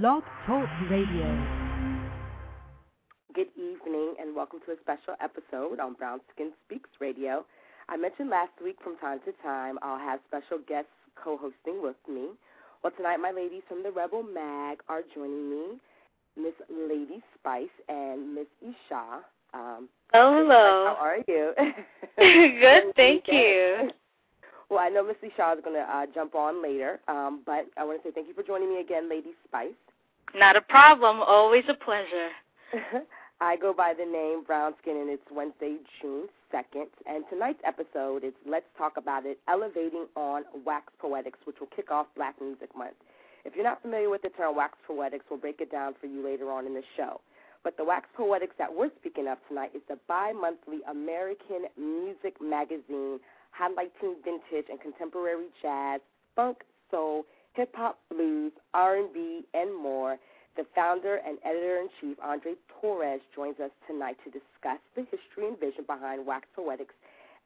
Blog Talk Radio. Good evening and welcome to a special episode on Brown Skin Speaks Radio. I mentioned last week from time to time I'll have special guests co hosting with me. Well, tonight my ladies from the Rebel Mag are joining me Miss Lady Spyce and Miss Ishshah. Um, oh, hello. How are you? Good, thank you. Well, I know Miss Shaw is going to uh, jump on later, um, but I want to say thank you for joining me again, Lady Spyce. Not a problem. Always a pleasure. I go by the name Brown Skin, and it's Wednesday, June 2nd. And tonight's episode is Let's Talk About It Elevating on Wax Poetics, which will kick off Black Music Month. If you're not familiar with the term wax poetics, we'll break it down for you later on in the show. But the wax poetics that we're speaking of tonight is the bi-monthly American Music Magazine highlighting vintage and contemporary jazz, funk, soul, hip hop, blues, R&B, and more. The founder and editor in chief, Andre Torres, joins us tonight to discuss the history and vision behind Wax Poetics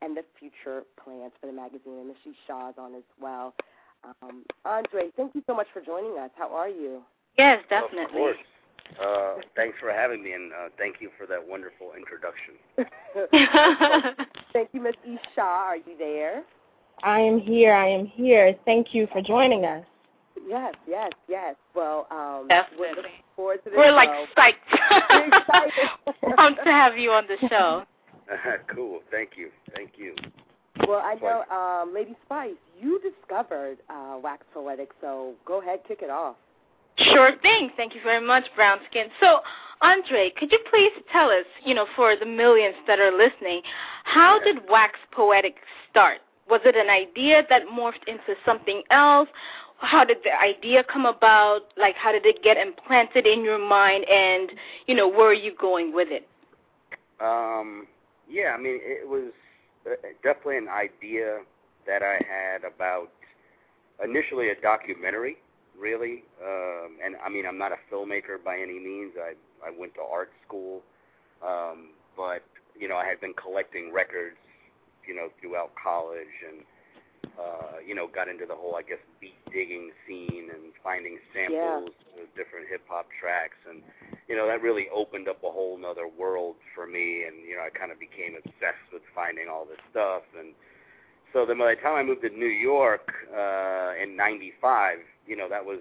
and the future plans for the magazine. And Michelle Shaw is on as well. Um, Andre, thank you so much for joining us. How are you? Yes, definitely. Of course. Uh, thanks for having me, and uh, thank you for that wonderful introduction. thank you, Miss Ishshah. Are you there? I am here. I am here. Thank you for joining us. Yes, yes, yes. Well, um, Definitely. we're looking forward to this We're show. like psyched. Pumped to have you on the show. cool. Thank you. Thank you. Well, I know, um, Lady Spyce, you discovered uh, Wax Poetic, so go ahead, kick it off. Sure thing. Thank you very much, Brown Skin. So, Andre, could you please tell us, you know, for the millions that are listening, how did Wax Poetic start? Was it an idea that morphed into something else? How did the idea come about? Like, how did it get implanted in your mind? And, you know, where are you going with it? Um, yeah, I mean, it was uh, definitely an idea that I had about initially a documentary, really. Um, and I mean, I'm not a filmmaker by any means. I I went to art school, um, but you know, I had been collecting records, you know, throughout college, and uh, you know, got into the whole, I guess, beat digging scene and finding samples yeah. of different hip hop tracks, and you know, that really opened up a whole nother world for me, and you know, I kind of became obsessed with finding all this stuff, and so then by the time I moved to New York uh, in '95, you know, that was,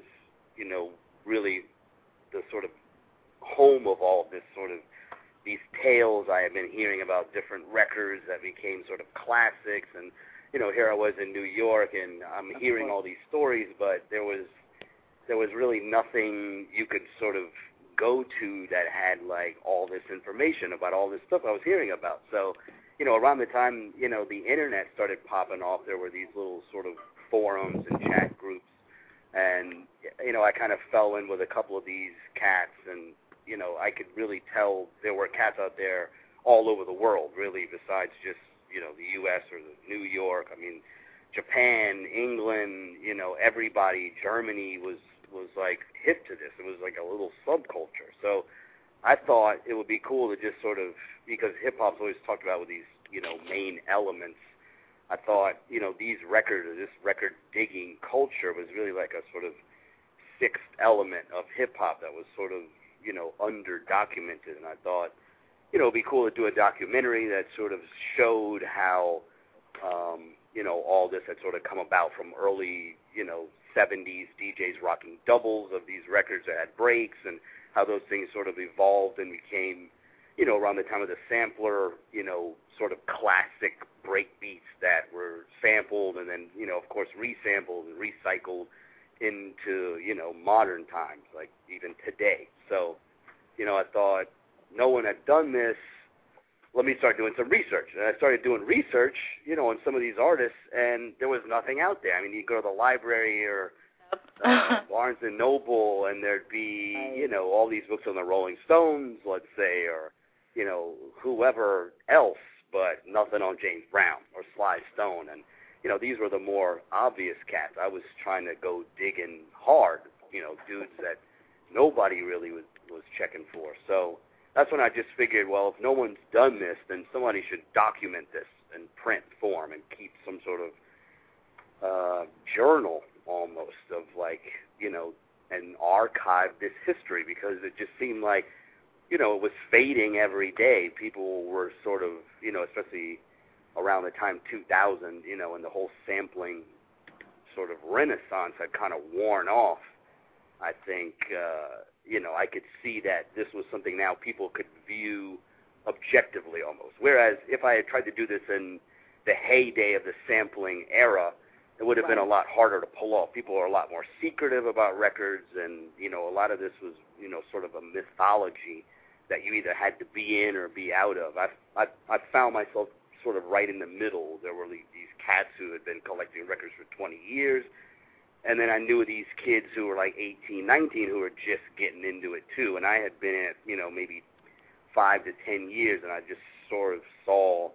you know, really the sort of home of all this sort of these tales I had been hearing about different records that became sort of classics. And you know here I was in New York and I'm hearing all these stories but there was there was really nothing you could sort of go to that had like all this information about all this stuff I was hearing about. So you know around the time you know the internet started popping off there were these little sort of forums and chat groups and you know I kind of fell in with a couple of these cats and you know, I could really tell there were cats out there all over the world, really, besides just, you know, the U.S. or New York. I mean, Japan, England, you know, everybody, Germany was was like hip to this. It was like a little subculture. So I thought it would be cool to just sort of because hip hop's always talked about with these, you know, main elements. I thought, you know, these records, this record digging culture was really like a sort of sixth element of hip hop that was sort of you know under documented and I thought you know it'd be cool to do a documentary that sort of showed how um you know all this had sort of come about from early you know 70s DJs rocking doubles of these records that had breaks and how those things sort of evolved and became you know around the time of the sampler you know sort of classic break beats that were sampled and then you know of course resampled and recycled into you know modern times like even today. So you know i thought no one had done this. Let me start doing some research. And i started doing research you know on some of these artists and there was nothing out there. I mean you go to the library or uh, barnes and noble and there'd be you know all these books on the rolling stones let's say or you know whoever else but nothing on james brown or sly stone and you know, these were the more obvious cats. I was trying to go digging hard, you know, dudes that nobody really was was checking for. So that's when I just figured, well, if no one's done this, then somebody should document this in print form and keep some sort of uh, journal almost of like, you know, and archive this history because it just seemed like you know it was fading every day. People were sort of you know especially around the time 2000, you know, and the whole sampling sort of renaissance had kind of worn off. I think uh, you know I could see that this was something now people could view objectively almost. Whereas if I had tried to do this in the heyday of the sampling era, it would have right. been a lot harder to pull off. People are a lot more secretive about records, and you know, a lot of this was you know sort of a mythology that you either had to be in or be out of. I I I found myself sort of right in the middle. There were these cats who had been collecting records for 20 years, and then I knew these kids who were like 18, 19 who were just getting into it too. And I had been at you know maybe five to 10 years, and I just sort of saw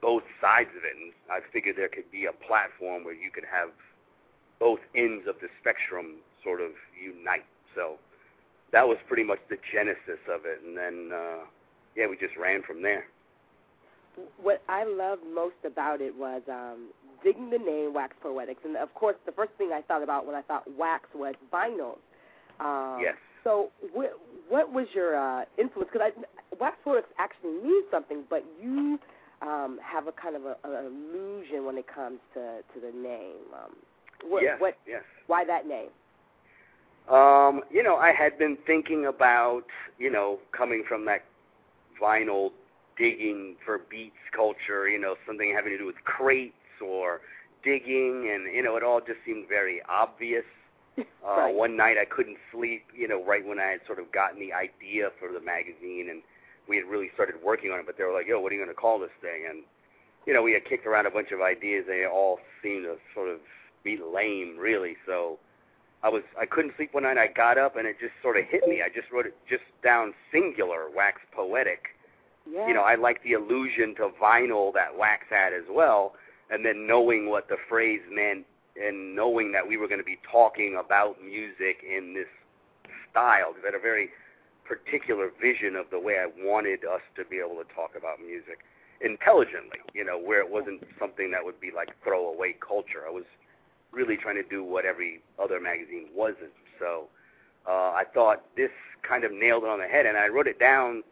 both sides of it, and I figured there could be a platform where you could have both ends of the spectrum sort of unite. So that was pretty much the genesis of it, and then uh, yeah, we just ran from there. What I loved most about it was um, digging the name Wax Poetics, and of course, the first thing I thought about when I thought wax was vinyl. Um, yes. So, what, what was your uh, influence? Because wax poetics actually means something, but you um, have a kind of a, an illusion when it comes to, to the name. Um, what, yes, what, yes. Why that name? Um, you know, I had been thinking about, you know, coming from that vinyl digging for beats culture, you know, something having to do with crates or digging, and, you know, it all just seemed very obvious. Uh, right. One night I couldn't sleep, you know, right when I had sort of gotten the idea for the magazine, and we had really started working on it, but they were like, yo, what are you going to call this thing? And, you know, we had kicked around a bunch of ideas, and they all seemed to sort of be lame, really. So I was, I couldn't sleep one night. I got up, and it just sort of hit me. I just wrote it just down singular, wax poetic. Yeah. You know, I like the allusion to vinyl that wax had as well, and then knowing what the phrase meant and knowing that we were going to be talking about music in this style, because I had a very particular vision of the way I wanted us to be able to talk about music intelligently, you know, where it wasn't something that would be like throwaway culture. I was really trying to do what every other magazine wasn't. So uh, I thought this kind of nailed it on the head, and I wrote it down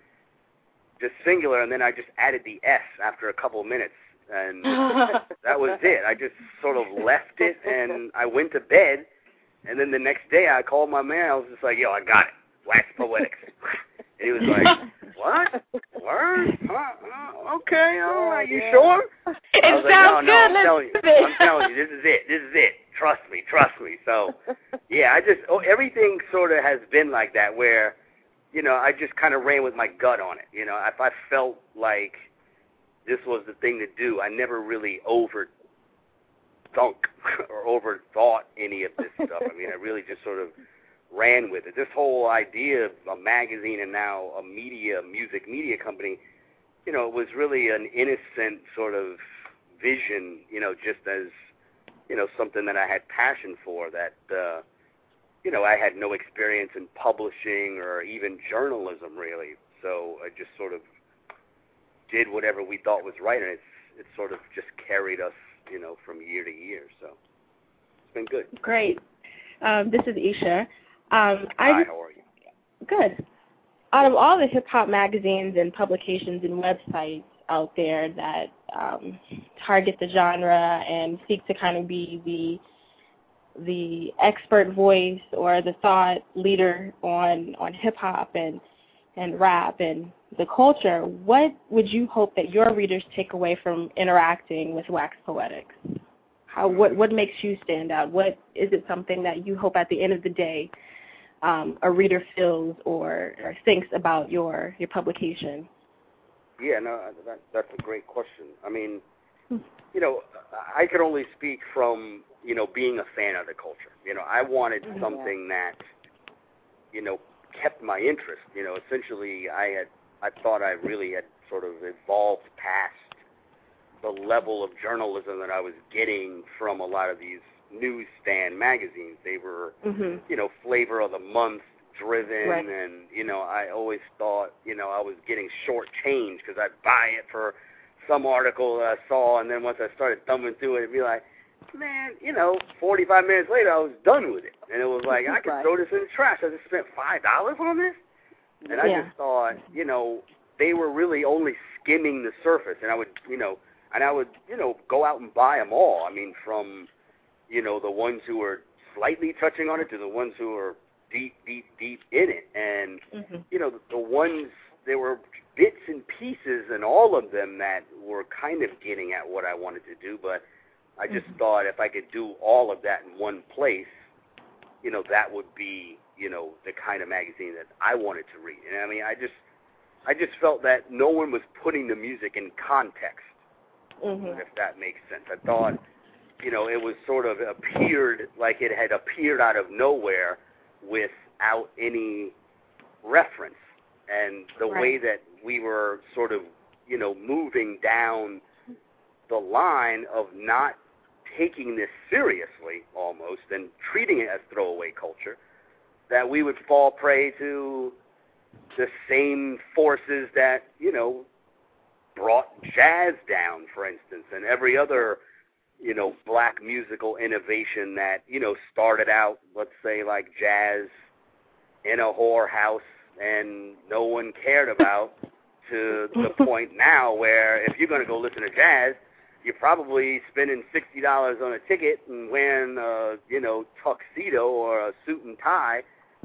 just singular, and then I just added the S after a couple of minutes, and that was it. I just sort of left it, and I went to bed, and then the next day I called my man. I was just like, "Yo, I got it, Wax Poetics," he was like, "What? Word? Huh? Uh, okay, all right. You sure?" It sounds like, no, good. no, I'm telling you, Let's do it. I'm telling you, this is it. This is it. Trust me, trust me. So, yeah, I just oh, everything sort of has been like that, where, you know, I just kind of ran with my gut on it. You know, if I felt like this was the thing to do, I never really over thunk or overthought any of this stuff. I mean, I really just sort of ran with it. This whole idea of a magazine and now a media, music media company, you know, was really an innocent sort of vision, you know, just as, you know, something that I had passion for that, uh, you know, I had no experience in publishing or even journalism really. So I just sort of did whatever we thought was right and it's, it sort of just carried us, you know, from year to year. So it's been good. Great. Um, this is Ishshah. Um, I Hi, how are you? good. Out of all the hip hop magazines and publications and websites out there that um, target the genre and seek to kind of be the the expert voice or the thought leader on on hip hop and and rap and the culture, what would you hope that your readers take away from interacting with Wax Poetics? How what what makes you stand out? What is it something that you hope at the end of the day um, a reader feels or, or thinks about your your publication? Yeah, no, that, that's a great question. I mean, you know, I could only speak from you know being a fan of the culture. You know, I wanted Mhm. something that you know kept my interest. You know, essentially, I had I thought I really had sort of evolved past the level of journalism that I was getting from a lot of these newsstand magazines. They were Mhm. you know, flavor of the month driven, Right. and you know, I always thought, you know, I was getting short change because I'd buy it for some article that I saw, and then once I started thumbing through it, it'd be like, man, you know, 45 minutes later, I was done with it, and it was like I could Right. throw this in the trash. I just spent five dollars on this, and I Yeah. just thought, you know, they were really only skimming the surface, and I would, you know, and I would, you know, go out and buy them all. I mean, from, you know, the ones who were slightly touching on it to the ones who were deep, deep, deep in it, and hmm you know, the, the ones there were bits and pieces in all of them that were kind of getting at what I wanted to do, but I just Mhm. thought if I could do all of that in one place, you know, that would be, you know, the kind of magazine that I wanted to read. And I mean, I just I just felt that no one was putting the music in context, hmm if that makes sense. I thought, you know, it was sort of appeared like it had appeared out of nowhere without any reference. And the Right. way that we were sort of, you know, moving down the line of not taking this seriously almost and treating it as throwaway culture, that we would fall prey to the same forces that, you know, brought jazz down, for instance, and every other, you know, black musical innovation that, you know, started out, let's say, like jazz in a whorehouse and no one cared about to the point now where if you're going to go listen to jazz, you're probably spending sixty dollars on a ticket and wearing a you know tuxedo or a suit and tie,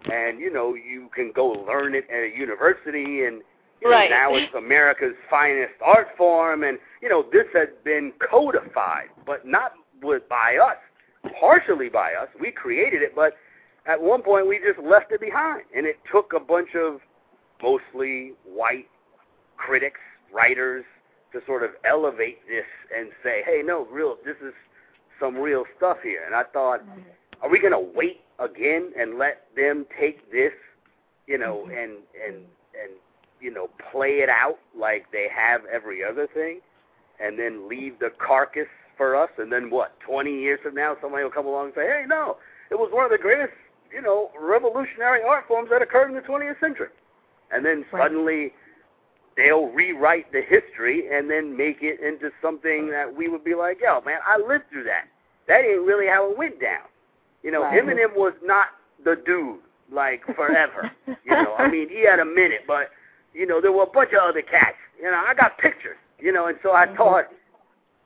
and you know you can go learn it at a university and you know, now it's America's finest art form, and you know this has been codified, but not with by us, partially by us. We created it, but at one point we just left it behind, and it took a bunch of mostly white critics, writers, to sort of elevate this and say, hey, no, real, this is some real stuff here. And I thought, mm-hmm. are we going to wait again and let them take this, you know, and and and you know, play it out like they have every other thing, and then leave the carcass for us? And then what? Twenty years from now, somebody will come along and say, hey, no, it was one of the greatest, you know, revolutionary art forms that occurred in the 20th century. And then Right. suddenly they'll rewrite the history and then make it into something that we would be like, yo, man, I lived through that. That ain't really how it went down. You know, Right. Eminem was not the dude like forever. you know, I mean, he had a minute, but you know, there were a bunch of other cats. You know, I got pictures. You know, and so I Mhm. thought,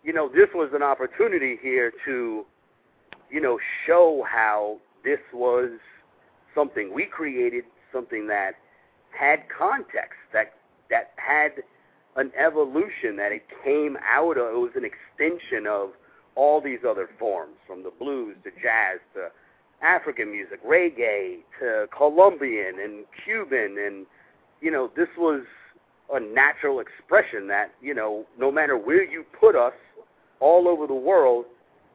you know, this was an opportunity here to, you know, show how this was something we created, something that had context, that that had an evolution, that it came out of. It was an extension of all these other forms, from the blues to jazz to African music, reggae to Colombian and Cuban, and you know, this was a natural expression that you know, no matter where you put us, all over the world,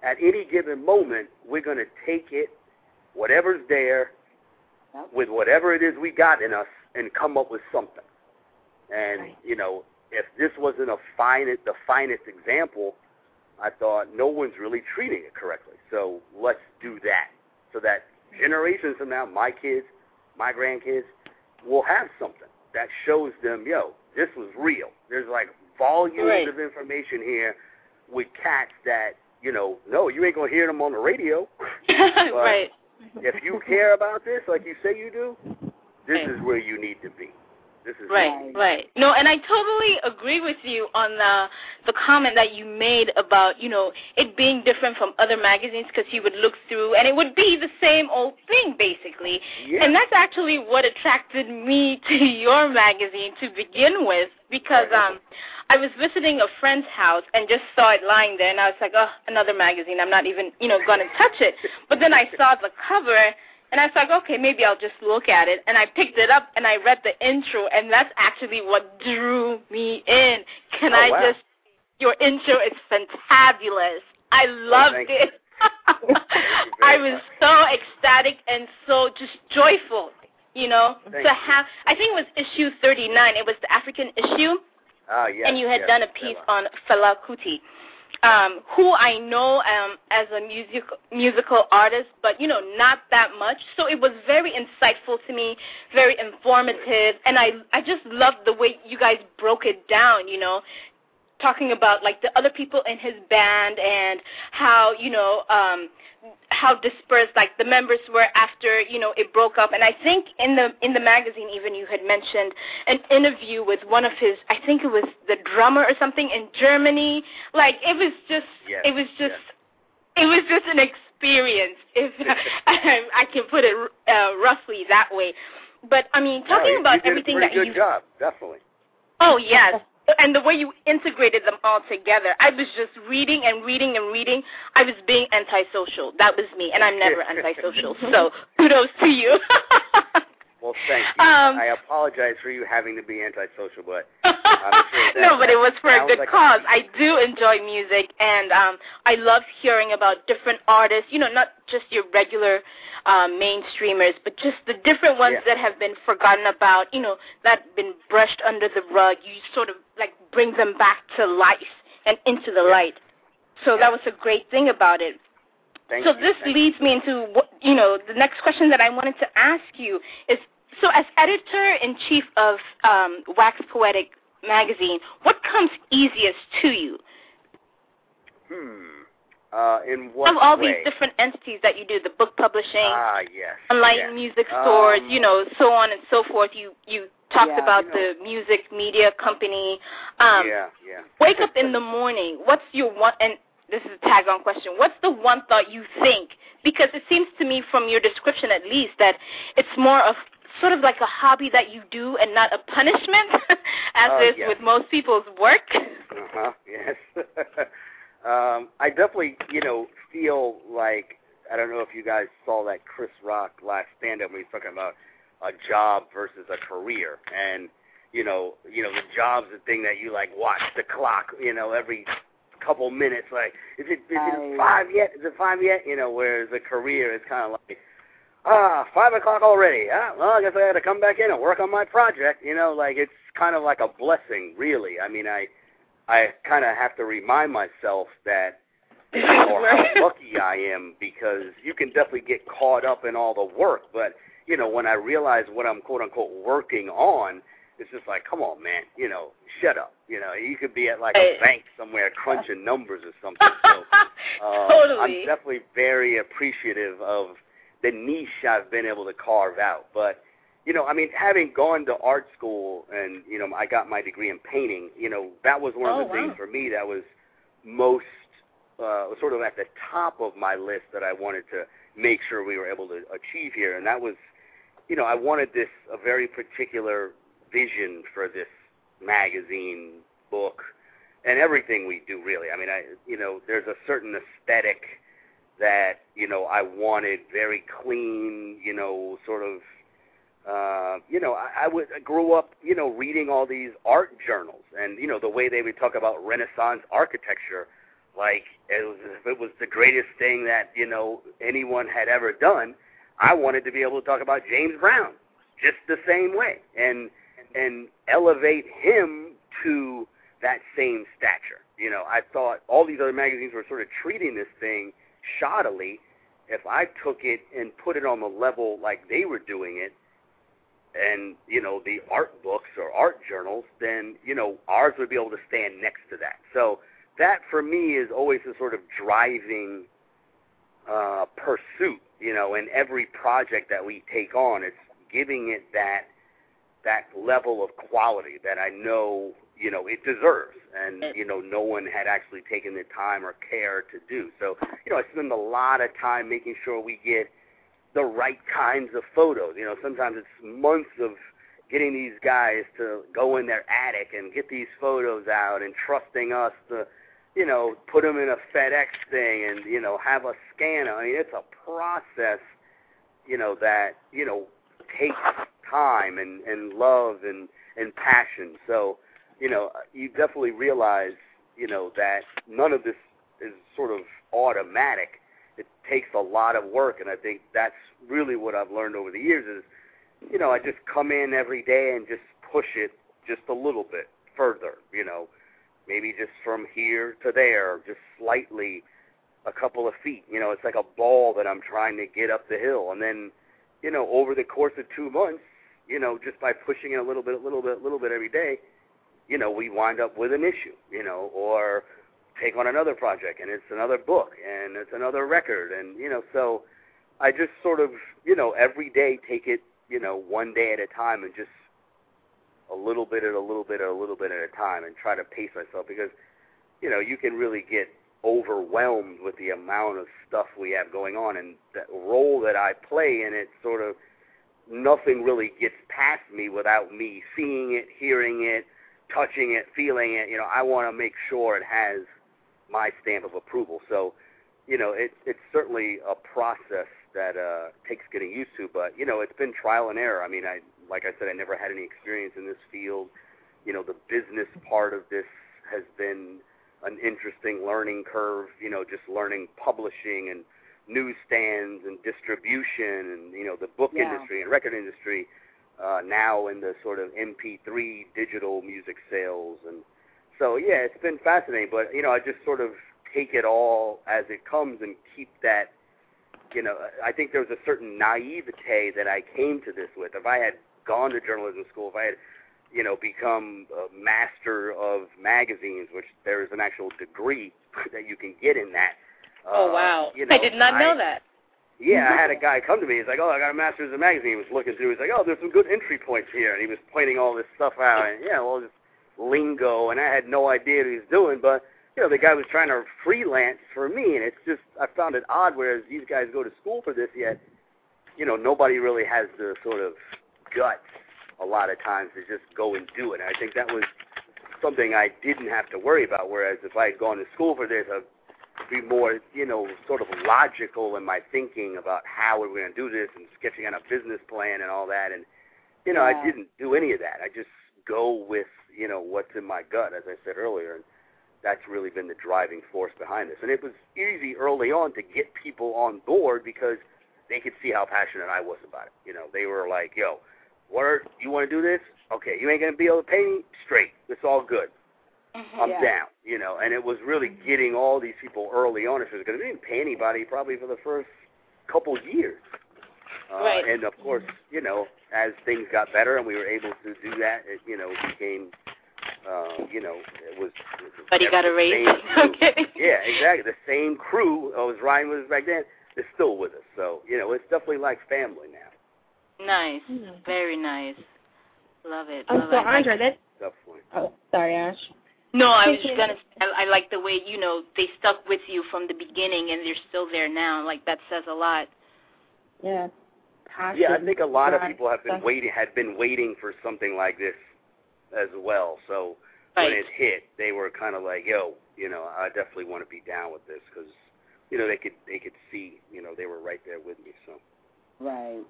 at any given moment, we're going to take it, whatever's there, Yep. with whatever it is we got in us, and come up with something. And Right. you know, if this wasn't a finest, the finest example, I thought no one's really treating it correctly. So let's do that, so that generations from now, my kids, my grandkids, will have something that shows them, yo, this was real. There's like volumes Right. of information here with cats that, you know, no, you ain't gonna hear them on the radio. right. If you care about this, like you say you do, this Right. is where you need to be. Right, right. No, and I totally agree with you on the the comment that you made about you know it being different from other magazines because you would look through and it would be the same old thing basically. Yeah. And that's actually what attracted me to your magazine to begin with because um I was visiting a friend's house and just saw it lying there and I was like, oh, another magazine. I'm not even you know going to touch it. But then I saw the cover and I was like, okay, maybe I'll just look at it. And I picked it up and I read the intro, and that's actually what drew me in. Can Oh, I wow. just? Your intro is fantabulous. I loved thank it. I was so ecstatic and so just joyful. You know, Thank to have. I think it was issue 39. It was the African issue Ah, yes, and you had yes, done a piece on Fela Kuti, um, who I know um, as a music musical artist, but you know not that much. So it was very insightful to me, very informative, and I I just loved the way you guys broke it down. You know, talking about like the other people in his band and how you know um how dispersed like the members were after you know it broke up and i think in the in the magazine even you had mentioned an interview with one of his i think it was the drummer or something in germany like it was just yes, it was just yes. it was just an experience if I, can put it uh, roughly that way but i mean talking no, about you did everything a pretty that good you job definitely Oh yes. And the way you integrated them all together. I was just reading and reading and reading. I was being antisocial. That was me, and I'm never antisocial. So kudos to you. Well, thank you. Um, I apologize for you having to be antisocial, but sure no, but it was for a good like cause. I do enjoy music, and um, I love hearing about different artists. You know, not just your regular um, mainstreamers, but just the different ones Yeah. that have been forgotten about. You know, that have been brushed under the rug. You sort of like bring them back to life and into the Yeah. light. So Yeah. that was a great thing about it. Thank so you. this Thank leads me into what you know the next question that I wanted to ask you is so as editor in chief of um, Wax Poetic magazine, what comes easiest to you Hmm. Uh, in what of all way? these different entities that you do, the book publishing, Ah, yes. online yes. music stores, Um, you know, so on and so forth. You you talked Yeah, about you the music media company. Um, yeah, yeah. wake up in the morning, what's your one and this is a tag on question. What's the one thought you think? Because it seems to me from your description at least that it's more of sort of like a hobby that you do and not a punishment as Oh, is yes. with most people's work. Uh-huh, yes. um, I definitely, you know, feel like I don't know if you guys saw that Chris Rock last stand up when he's talking about a job versus a career. And, you know, you know, the job's the thing that you like watch the clock, you know, every couple minutes, like, is it is it five yet? Is it five yet? You know, whereas a career is kinda like Ah, five o'clock already. Ah, well, I guess I got to come back in and work on my project. You know, like it's kind of like a blessing, really. I mean, I, I kind of have to remind myself that, you know, or how lucky I am because you can definitely get caught up in all the work, but you know, when I realize what I'm quote unquote working on, it's just like, come on, man, you know, shut up. You know, you could be at like a bank somewhere crunching numbers or something. So, uh, Totally. I'm definitely very appreciative of the niche I've been able to carve out. But you know, I mean, having gone to art school and you know, I got my degree in painting. You know, that was one Oh, of the things for me that was most uh, sort of at the top of my list that I wanted to make sure we were able to achieve here, and that was, you know, I wanted this a very particular vision for this magazine book and everything we do really. I mean, I you know, there's a certain aesthetic that you know I wanted very clean, you know, sort of. Uh, you know, I, I would I grew up, you know, reading all these art journals, and you know the way they would talk about Renaissance architecture, like it was, it was the greatest thing that you know anyone had ever done. I wanted to be able to talk about James Brown just the same way, and and elevate him to that same stature. You know, I thought all these other magazines were sort of treating this thing shoddily. If I took it and put it on the level like they were doing it, and you know the art books or art journals, then you know ours would be able to stand next to that. So that for me is always the sort of driving uh, pursuit. You know, in every project that we take on, it's giving it that that level of quality that I know you know it deserves, and you know no one had actually taken the time or care to do. So you know I spend a lot of time making sure we get the right kinds of photos. You know sometimes it's months of getting these guys to go in their attic and get these photos out and trusting us to you know put them in a FedEx thing and you know have a scanner. I mean it's a process you know that you know takes time and and love and and passion. So, you know, you definitely realize, you know, that none of this is sort of automatic. It takes a lot of work, and I think that's really what I've learned over the years is, you know, I just come in every day and just push it just a little bit further. You know, maybe just from here to there, just slightly, a couple of feet. You know, it's like a ball that I'm trying to get up the hill, and then, you know, over the course of two months, you know, just by pushing it a little bit, a little bit, a little bit every day, you know, we wind up with an issue, you know, or take on another project and it's another book and it's another record and you know, so I just sort of, you know, every day take it, you know, one day at a time and just a little bit at a little bit at a little bit at a time and try to pace myself because, you know, you can really get overwhelmed with the amount of stuff we have going on and the role that I play in it sort of nothing really gets past me without me seeing it, hearing it, touching it, feeling it. You know, I want to make sure it has my stamp of approval. So, you know, it's it's certainly a process that uh, takes getting used to. But you know, it's been trial and error. I mean, I like I said, I never had any experience in this field. You know, the business part of this has been an interesting learning curve. You know, just learning publishing and newsstands and distribution and you know the book yeah. industry and record industry uh, now in the sort of MP3 digital music sales and so yeah, it's been fascinating. But you know, I just sort of take it all as it comes and keep that. You know, I think there was a certain naivete that I came to this with. If I had gone to journalism school, if I had, you know, become a master of magazines, which there is an actual degree that you can get in that. Oh uh, wow! You know, I did not I, know that. Yeah, I had a guy come to me. He's like, "Oh, I got a master's in magazine." He was looking through. He's like, "Oh, there's some good entry points here," and he was pointing all this stuff out. And yeah, well, this lingo, and I had no idea what he was doing. But you know, the guy was trying to freelance for me, and it's just I found it odd. Whereas these guys go to school for this, yet you know nobody really has the sort of guts a lot of times to just go and do it. And I think that was something I didn't have to worry about. Whereas if I had gone to school for this, I'd be more, you know, sort of logical in my thinking about how we're going to do this and sketching out a business plan and all that. And you know, yeah. I didn't do any of that. I just go with you know what's in my gut, as I said earlier, and that's really been the driving force behind this. And it was easy early on to get people on board because they could see how passionate I was about it. You know, they were like, "Yo, what you want to do this? Okay, you ain't gonna be able to pay me straight. It's all good. Mm-hmm. I'm Yeah. down." You know, and it was really getting all these people early on. Because they didn't pay anybody probably for the first couple years. Uh, Right. And of course, you know, as things got better and we were able to do that, it, you know, became, uh, you know, it was. It was But he got a raise. okay. Yeah, exactly. The same crew I was riding with us back then is still with us. So you know, it's definitely like family now. Nice. Hmm. Very nice. Love it. Oh, Love so it. Andre, that's Definitely. oh, sorry, Ash. No, I was just gonna. Say, I, I like the way you know they stuck with you from the beginning, and they're still there now. Like that says a lot. Yeah. Passion, Yeah, I think a lot of people have been stuff. waiting had been waiting for something like this as well. So when it hit, they were kind of like, "Yo, you know, I definitely want to be down with this because, you know, they could they could see, you know, they were right there with me." So Right.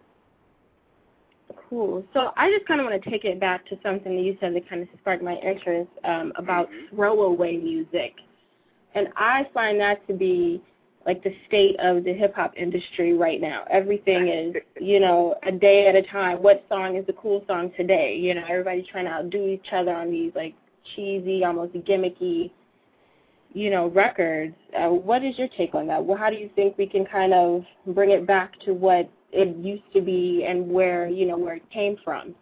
Cool. So I just kind of want to take it back to something that you said that kind of sparked my interest um, about Mhm. throwaway music, and I find that to be like the state of the hip hop industry right now. Everything is, you know, a day at a time. What song is the cool song today? You know, everybody's trying to outdo each other on these like cheesy, almost gimmicky, you know, records. Uh, what is your take on that? Well, how do you think we can kind of bring it back to what it used to be and where you know where it came from,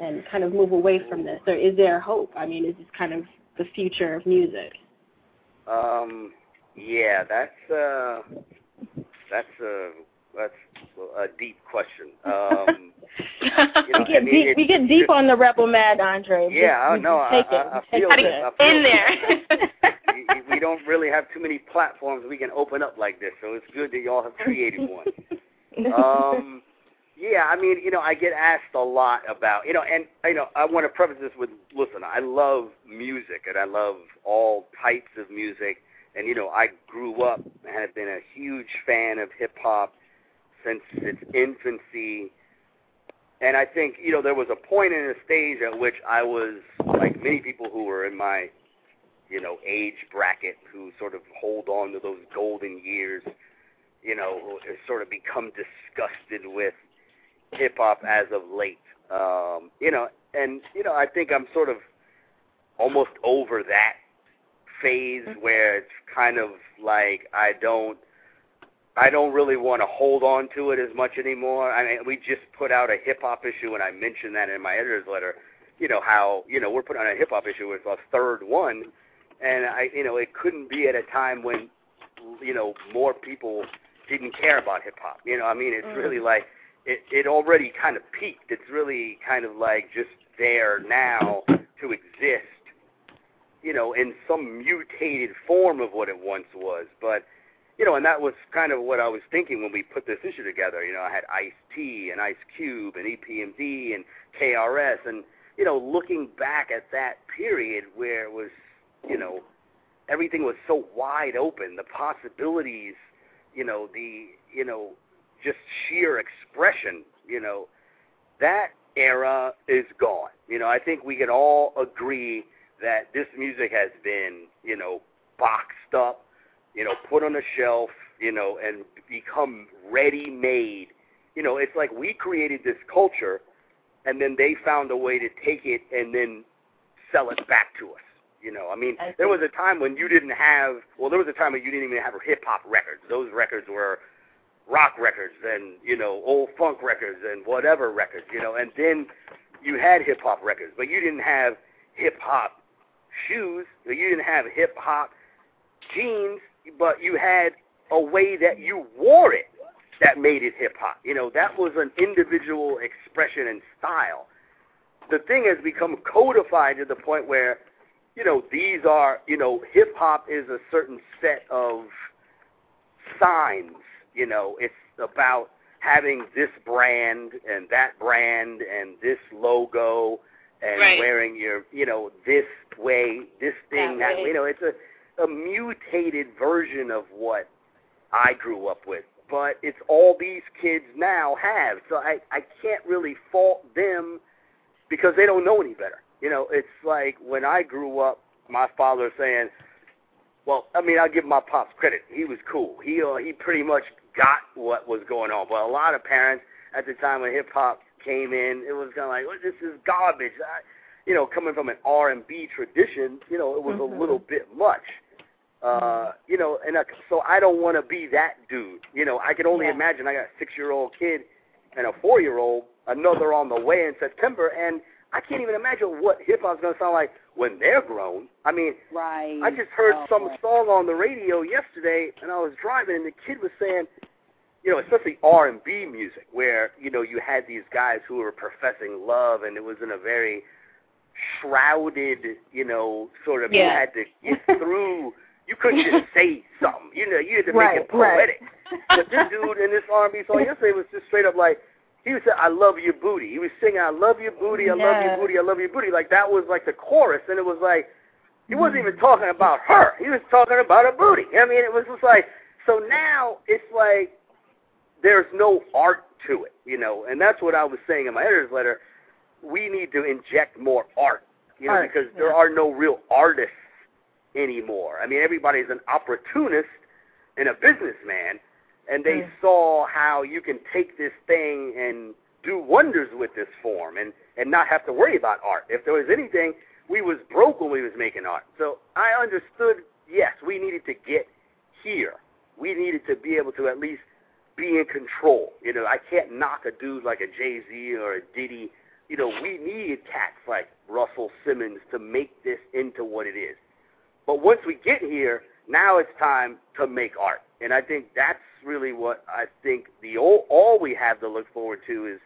and kind of move away from this? Or is there hope? I mean, is this kind of the future of music? Um, yeah, that's uh, that's a that's a deep question. Um, you know, we get I mean, deep. We get deep on the rebel mag, Andre. Yeah, we, I know. We I. I, feel it. I feel in it. there. we, we don't really have too many platforms we can open up like this, so it's good that y'all have created one. Um, yeah, I mean, you know, I get asked a lot about, you know, and you know, I want to preface this with, listen, I love music and I love all types of music, and you know, I grew up and have been a huge fan of hip hop since its infancy. And I think, you know, there was a point in a stage at which I was like many people who were in my, you know, age bracket who sort of hold on to those golden years, you know, sort of become disgusted with hip hop as of late. Um, you know, and you know, I think I'm sort of almost over that phase where it's kind of like I don't I don't really want to hold on to it as much anymore. I mean, we just put out a hip hop issue, and I mentioned that in my editor's letter. you know how you know we're putting out a hip hop issue with a third one, and I you know it couldn't be at a time when you know more people didn't care about hip hop. You know, I mean, it's mm. really like it it already kind of peaked. It's really kind of like just there now to exist. You know, in some mutated form of what it once was, but you know, and that was kind of what I was thinking when we put this issue together. You know, I had Ice T and Ice Cube and EPMD and KRS, and you know, looking back at that period where it was, you know, everything was so wide open, the possibilities, you know, the you know, just sheer expression, you know, that era is gone. You know, I think we can all agree that this music has been, you know, boxed up you know, put on a shelf, you know, and become ready-made. You know, it's like we created this culture, and then they found a way to take it and then sell it back to us. You know, I mean, I there was a time when you didn't have. Well, there was a time when you didn't even have hip hop records. Those records were rock records and you know old funk records and whatever records. You know, and then you had hip hop records, but you didn't have hip hop shoes. You didn't have hip hop jeans but you had a way that you wore it that made it hip hop. You know, that was an individual expression and style. The thing has become codified to the point where, you know, these are, you know, hip hop is a certain set of signs. You know, it's about having this brand and that brand and this logo and right. wearing your, you know, this way, this thing, that, that way. You know, it's a a mutated version of what I grew up with. But it's all these kids now have. So I, I can't really fault them because they don't know any better. You know, it's like when I grew up, my father saying, well, I mean, I'll give my pops credit. He was cool. He uh, he pretty much got what was going on. But a lot of parents at the time when hip hop came in, it was kind of like, well, this is garbage. I, you know, coming from an R and B tradition, you know, it was mm-hmm. a little bit much. Uh, you know, and uh, so I don't want to be that dude. You know, I can only yeah. imagine I got a six-year-old kid and a four-year-old, another on the way in September, and I can't even imagine what hip hop's gonna sound like when they're grown. I mean, right. I just heard oh, some right. song on the radio yesterday, and I was driving, and the kid was saying, you know, especially R and B music, where you know you had these guys who were professing love, and it was in a very shrouded, you know, sort of yeah. you had to get through you couldn't just say something. You know, you had to right, make it poetic. Right. but this dude in this R&B song yesterday was just straight up like, he was saying, I love your booty. He was singing, I love your booty, I yeah. love your booty, I love your booty. Like, that was like the chorus, and it was like, he wasn't even talking about her. He was talking about a booty. I mean, it was just like, so now it's like there's no art to it, you know, and that's what I was saying in my editor's letter. We need to inject more art, you know, art, because yeah. there are no real artists anymore. I mean, everybody's an opportunist and a businessman, and they mm. saw how you can take this thing and do wonders with this form and and not have to worry about art. If there was anything, we was broke when we was making art. So I understood. Yes, we needed to get here. We needed to be able to at least be in control. You know, I can't knock a dude like a Jay Z or a Diddy. You know, we needed cats like Russell Simmons to make this into what it is. But once we get here, now it's time to make art. And I think that's really what I think the all, all we have to look forward to is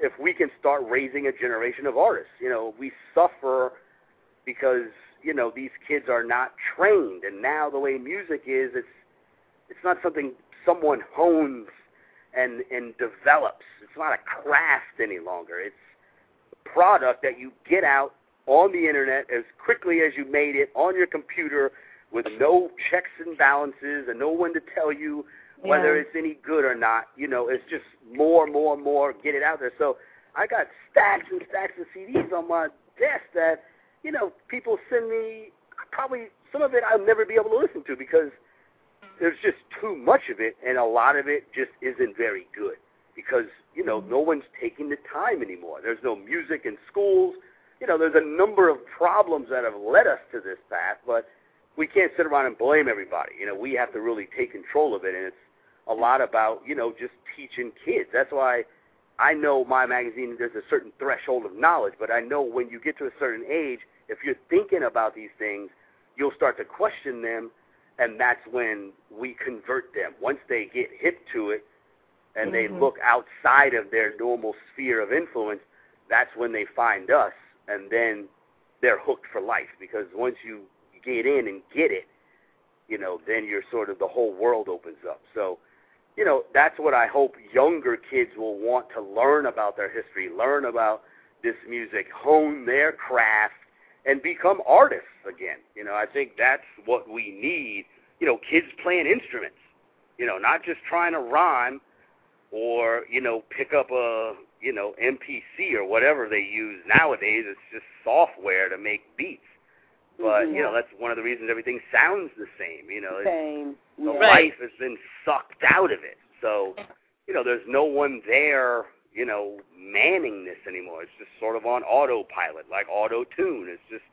if we can start raising a generation of artists. You know, we suffer because you know these kids are not trained, and now the way music is, it's it's not something someone hones and and develops. It's not a craft any longer. It's a product that you get out on the internet as quickly as you made it on your computer with no checks and balances and no one to tell you whether Yeah. it's any good or not. You know, it's just more, more, more. Get it out there. So I got stacks and stacks of CDs on my desk that you know people send me. Probably some of it I'll never be able to listen to because there's just too much of it, and a lot of it just isn't very good because you know mm-hmm. no one's taking the time anymore. There's no music in schools you know, there's a number of problems that have led us to this path, but we can't sit around and blame everybody. You know, we have to really take control of it, and it's a lot about, you know, just teaching kids. That's why I know my magazine, there's a certain threshold of knowledge, but I know when you get to a certain age, if you're thinking about these things, you'll start to question them, and that's when we convert them. Once they get hip to it and mm-hmm. they look outside of their normal sphere of influence, that's when they find us, and then they're hooked for life because once you get in and get it, you know, then you're sort of the whole world opens up. So, you know, that's what I hope younger kids will want to learn about their history, learn about this music, hone their craft, and become artists again. You know, I think that's what we need. You know, kids playing instruments. You know, not just trying to rhyme or you know pick up a you know MPC or whatever they use nowadays. It's just software to make beats. But mm-hmm. you know that's one of the reasons everything sounds the same. You know, same. the Yeah. life has been sucked out of it. So you know there's no one there. You know, manning this anymore. It's just sort of on autopilot, like auto tune. It's just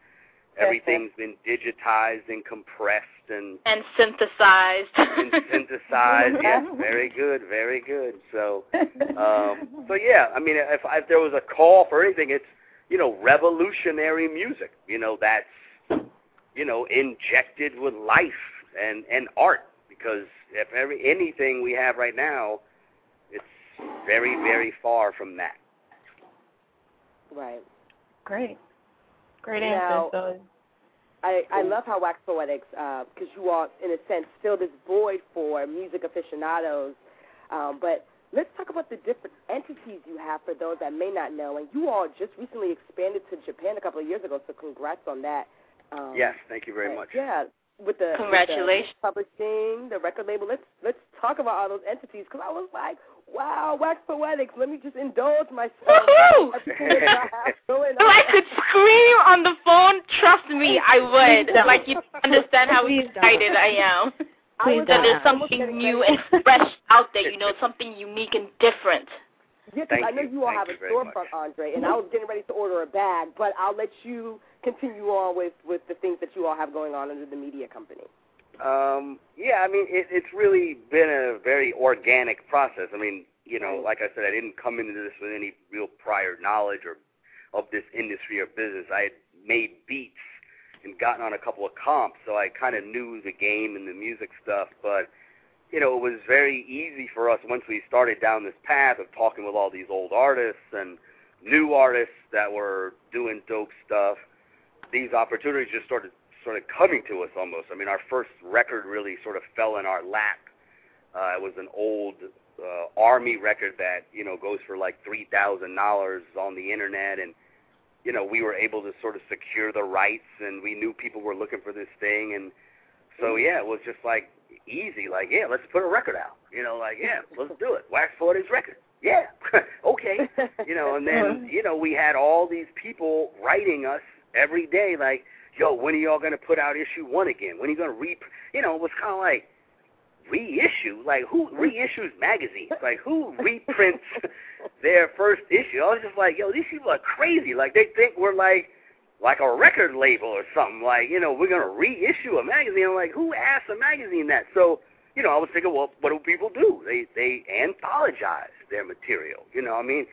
everything's been digitized and compressed and And synthesized. and synthesized. yes, very good, very good. So, um, so yeah, I mean, if, if there was a call for anything, it's you know revolutionary music. You know that's you know injected with life and and art because if every anything we have right now, it's very very far from that. Right. Great. Great Now- answer. So I, I love how Wax Poetics, because you all, in a sense, fill this void for music aficionados. Um, but let's talk about the different entities you have for those that may not know. And you all just recently expanded to Japan a couple of years ago, so congrats on that. Um, Yes, thank you very and- much. Yeah, with the with the Congratulations. publishing, the record label. Let's let's talk about all those entities because I was like, wow, Wax Poetics. Let me just indulge myself. Woohoo! Everything that I have going If I could scream on the phone, trust me, I would. Please. Like you understand how Please don't. excited I am. Please was That there's something new and fresh out there, you know, something unique and different. Yeah, 'cause Thank I know you. you all Thank have a you very storefront. Andre, and I was getting ready to order a bag, but I'll let you continue on with with the things that you all have going on under the media company. Um, yeah, I mean, it, it's really been a very organic process. I mean, you know, like I said, I didn't come into this with any real prior knowledge or of this industry or business. I had made beats and gotten on a couple of comps, so I kind of knew the game and the music stuff. But you know, it was very easy for us once we started down this path of talking with all these old artists and new artists that were doing dope stuff. These opportunities just started sort of coming to us almost. I mean, our first record really sort of fell in our lap. Uh, it was an old uh, army record that you know goes for like three thousand dollars on the internet, and you know we were able to sort of secure the rights, and we knew people were looking for this thing, and so yeah, it was just like easy, like yeah, let's put a record out, you know, like yeah, let's do it, Wax Poetics record, yeah, okay, you know, and then you know we had all these people writing us every day, like yo, when are y'all gonna put out issue one again? When are you gonna re? You know, it was kind of like reissue. Like who reissues magazines? Like who reprints their first issue? I was just like, yo, these people are crazy. Like they think we're like like a record label or something. Like you know, we're gonna reissue a magazine. I'm like, who asked a magazine that? So you know, I was thinking, well, what do people do? They they anthologize their material. You know, I mean,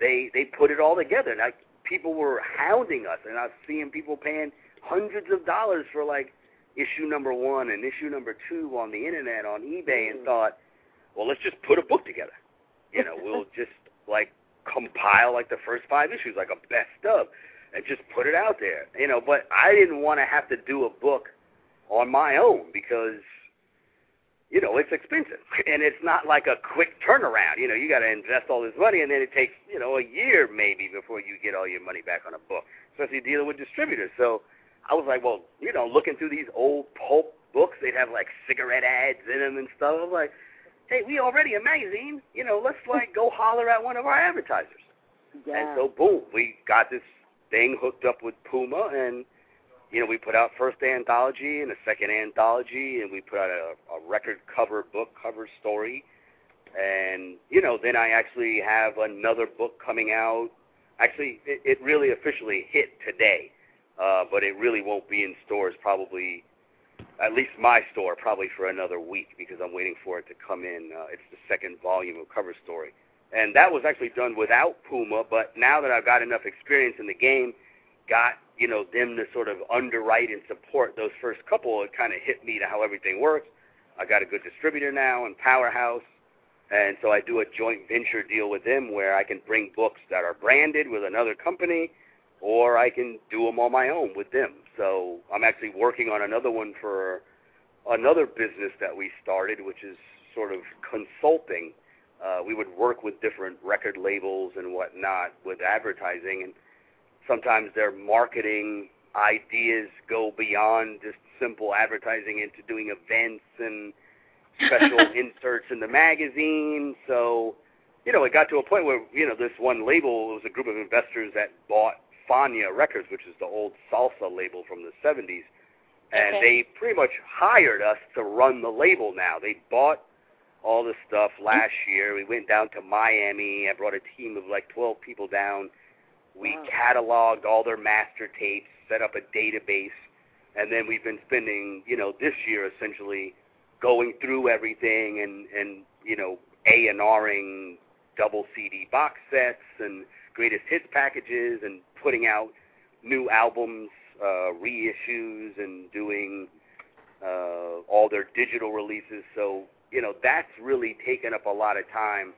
they they put it all together. And Like people were hounding us, and I was seeing people paying hundreds of dollars for like issue number one and issue number two on the internet on eBay, and mm. thought, well, let's just put a book together. You know, we'll just like compile like the first five issues, like a best of, and just put it out there. You know, but I didn't want to have to do a book on my own because you know, it's expensive. And it's not like a quick turnaround. You know, you got to invest all this money, and then it takes, you know, a year maybe before you get all your money back on a book, especially dealing with distributors. So I was like, well, you know, looking through these old pulp books, they'd have like cigarette ads in them and stuff. I was like, hey, we already a magazine. You know, let's like go holler at one of our advertisers. Yeah. And so, boom, we got this thing hooked up with Puma, and you know, we put out first anthology and a second anthology, and we put out a, a record cover book cover story, and you know, then I actually have another book coming out. Actually, it, it really officially hit today, uh, but it really won't be in stores probably, at least my store, probably for another week because I'm waiting for it to come in. Uh, it's the second volume of Cover Story, and that was actually done without Puma. But now that I've got enough experience in the game, got you know them to sort of underwrite and support those first couple, it kind of hit me to how everything works. I got a good distributor now in Powerhouse, and so I do a joint venture deal with them where I can bring books that are branded with another company, or I can do them on my own with them. So I'm actually working on another one for another business that we started, which is sort of consulting. Uh, we would work with different record labels and whatnot with advertising, and sometimes their marketing ideas go beyond just simple advertising into doing events and special inserts in the magazine. So, you know, it got to a point where, you know, this one label was a group of investors that bought Fania Records, which is the old salsa label from the 70s. And Okay. they pretty much hired us to run the label now. They bought all the stuff last mm-hmm. year. We went down to Miami. I brought a team of like 12 people down. We Wow. cataloged all their master tapes, set up a database, and then we've been spending, you know, this year essentially going through everything and and you know A and Ring double CD box sets and greatest hits packages and putting out new albums, uh, reissues, and doing uh, all their digital releases. So you know that's really taken up a lot of time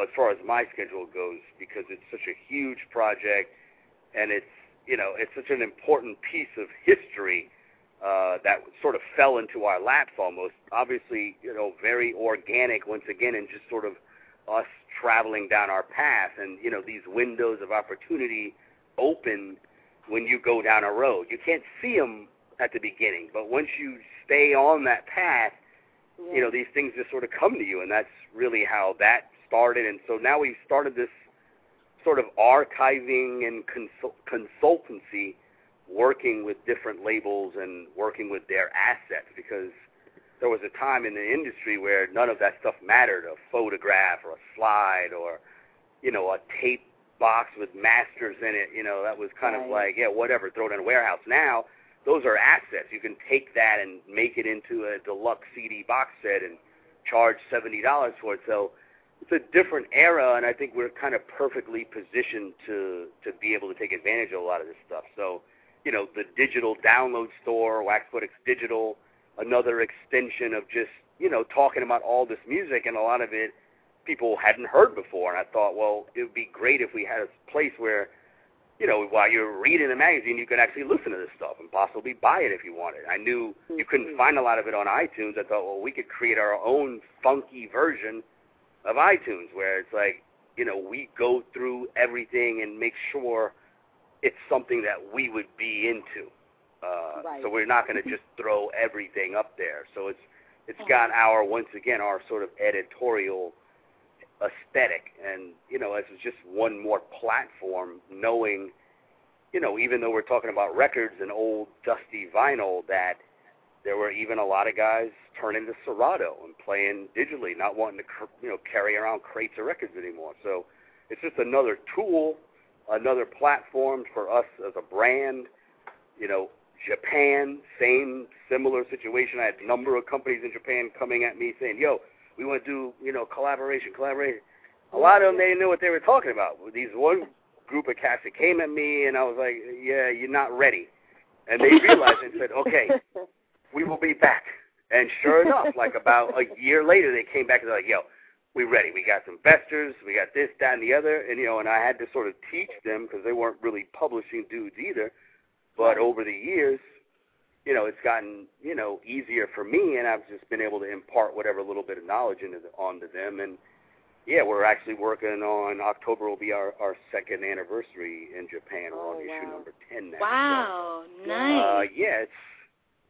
as far as my schedule goes because it's such a huge project and it's you know it's such an important piece of history uh, that sort of fell into our laps almost. Obviously, you know, very organic once again, and just sort of us traveling down our path, and you know, these windows of opportunity open when you go down a road. You can't see them at the beginning, but once you stay on that path, Yeah. you know, these things just sort of come to you, and that's really how that started. And so now we've started this sort of archiving and consul- consultancy working with different labels and working with their assets because there was a time in the industry where none of that stuff mattered a photograph or a slide or you know a tape box with masters in it you know that was kind of like yeah whatever throw it in a warehouse. Now those are assets. You can take that and make it into a deluxe cd box set and charge seventy dollars for it. So it's a different era and i think we're kind of perfectly positioned to to be able to take advantage of a lot of this stuff so you know, the digital download store, Wax Poetics Digital, another extension of just, you know, talking about all this music and a lot of it people hadn't heard before. And I thought, well, it would be great if we had a place where, you know, while you're reading the magazine, you could actually listen to this stuff and possibly buy it if you wanted. I knew you couldn't Mhm. find a lot of it on iTunes. I thought, well, we could create our own funky version of iTunes where it's like, you know, we go through everything and make sure it's something that we would be into. Uh, Right. So we're not going to just throw everything up there. So it's it's got our once again our sort of editorial aesthetic, and you know, as just one more platform, knowing, you know, even though we're talking about records and old dusty vinyl, that there were even a lot of guys turning to Serato and playing digitally, not wanting to you know carry around crates of records anymore. So it's just another tool another platform for us as a brand. You know, Japan, same similar situation. I had a number of companies in Japan coming at me saying, "Yo, we want to do you know collaboration, collaboration." A lot of them they didn't know what they were talking about. These one group of cats that came at me, and I was like, "Yeah, you're not ready," and they realized and said, "Okay, we will be back." And sure enough, like about a year later, they came back and they're like, "Yo, we ready. We got some investors. We got this, that, and the other. And you know, and I had to sort of teach them because they weren't really publishing dudes either. But over the years, you know, it's gotten you know easier for me, and I've just been able to impart whatever little bit of knowledge into the, onto them. And yeah, we're actually working on October will be our our second anniversary in Japan. We're Oh, on issue wow. number ten now. Wow, So, nice. uh, yeah, it's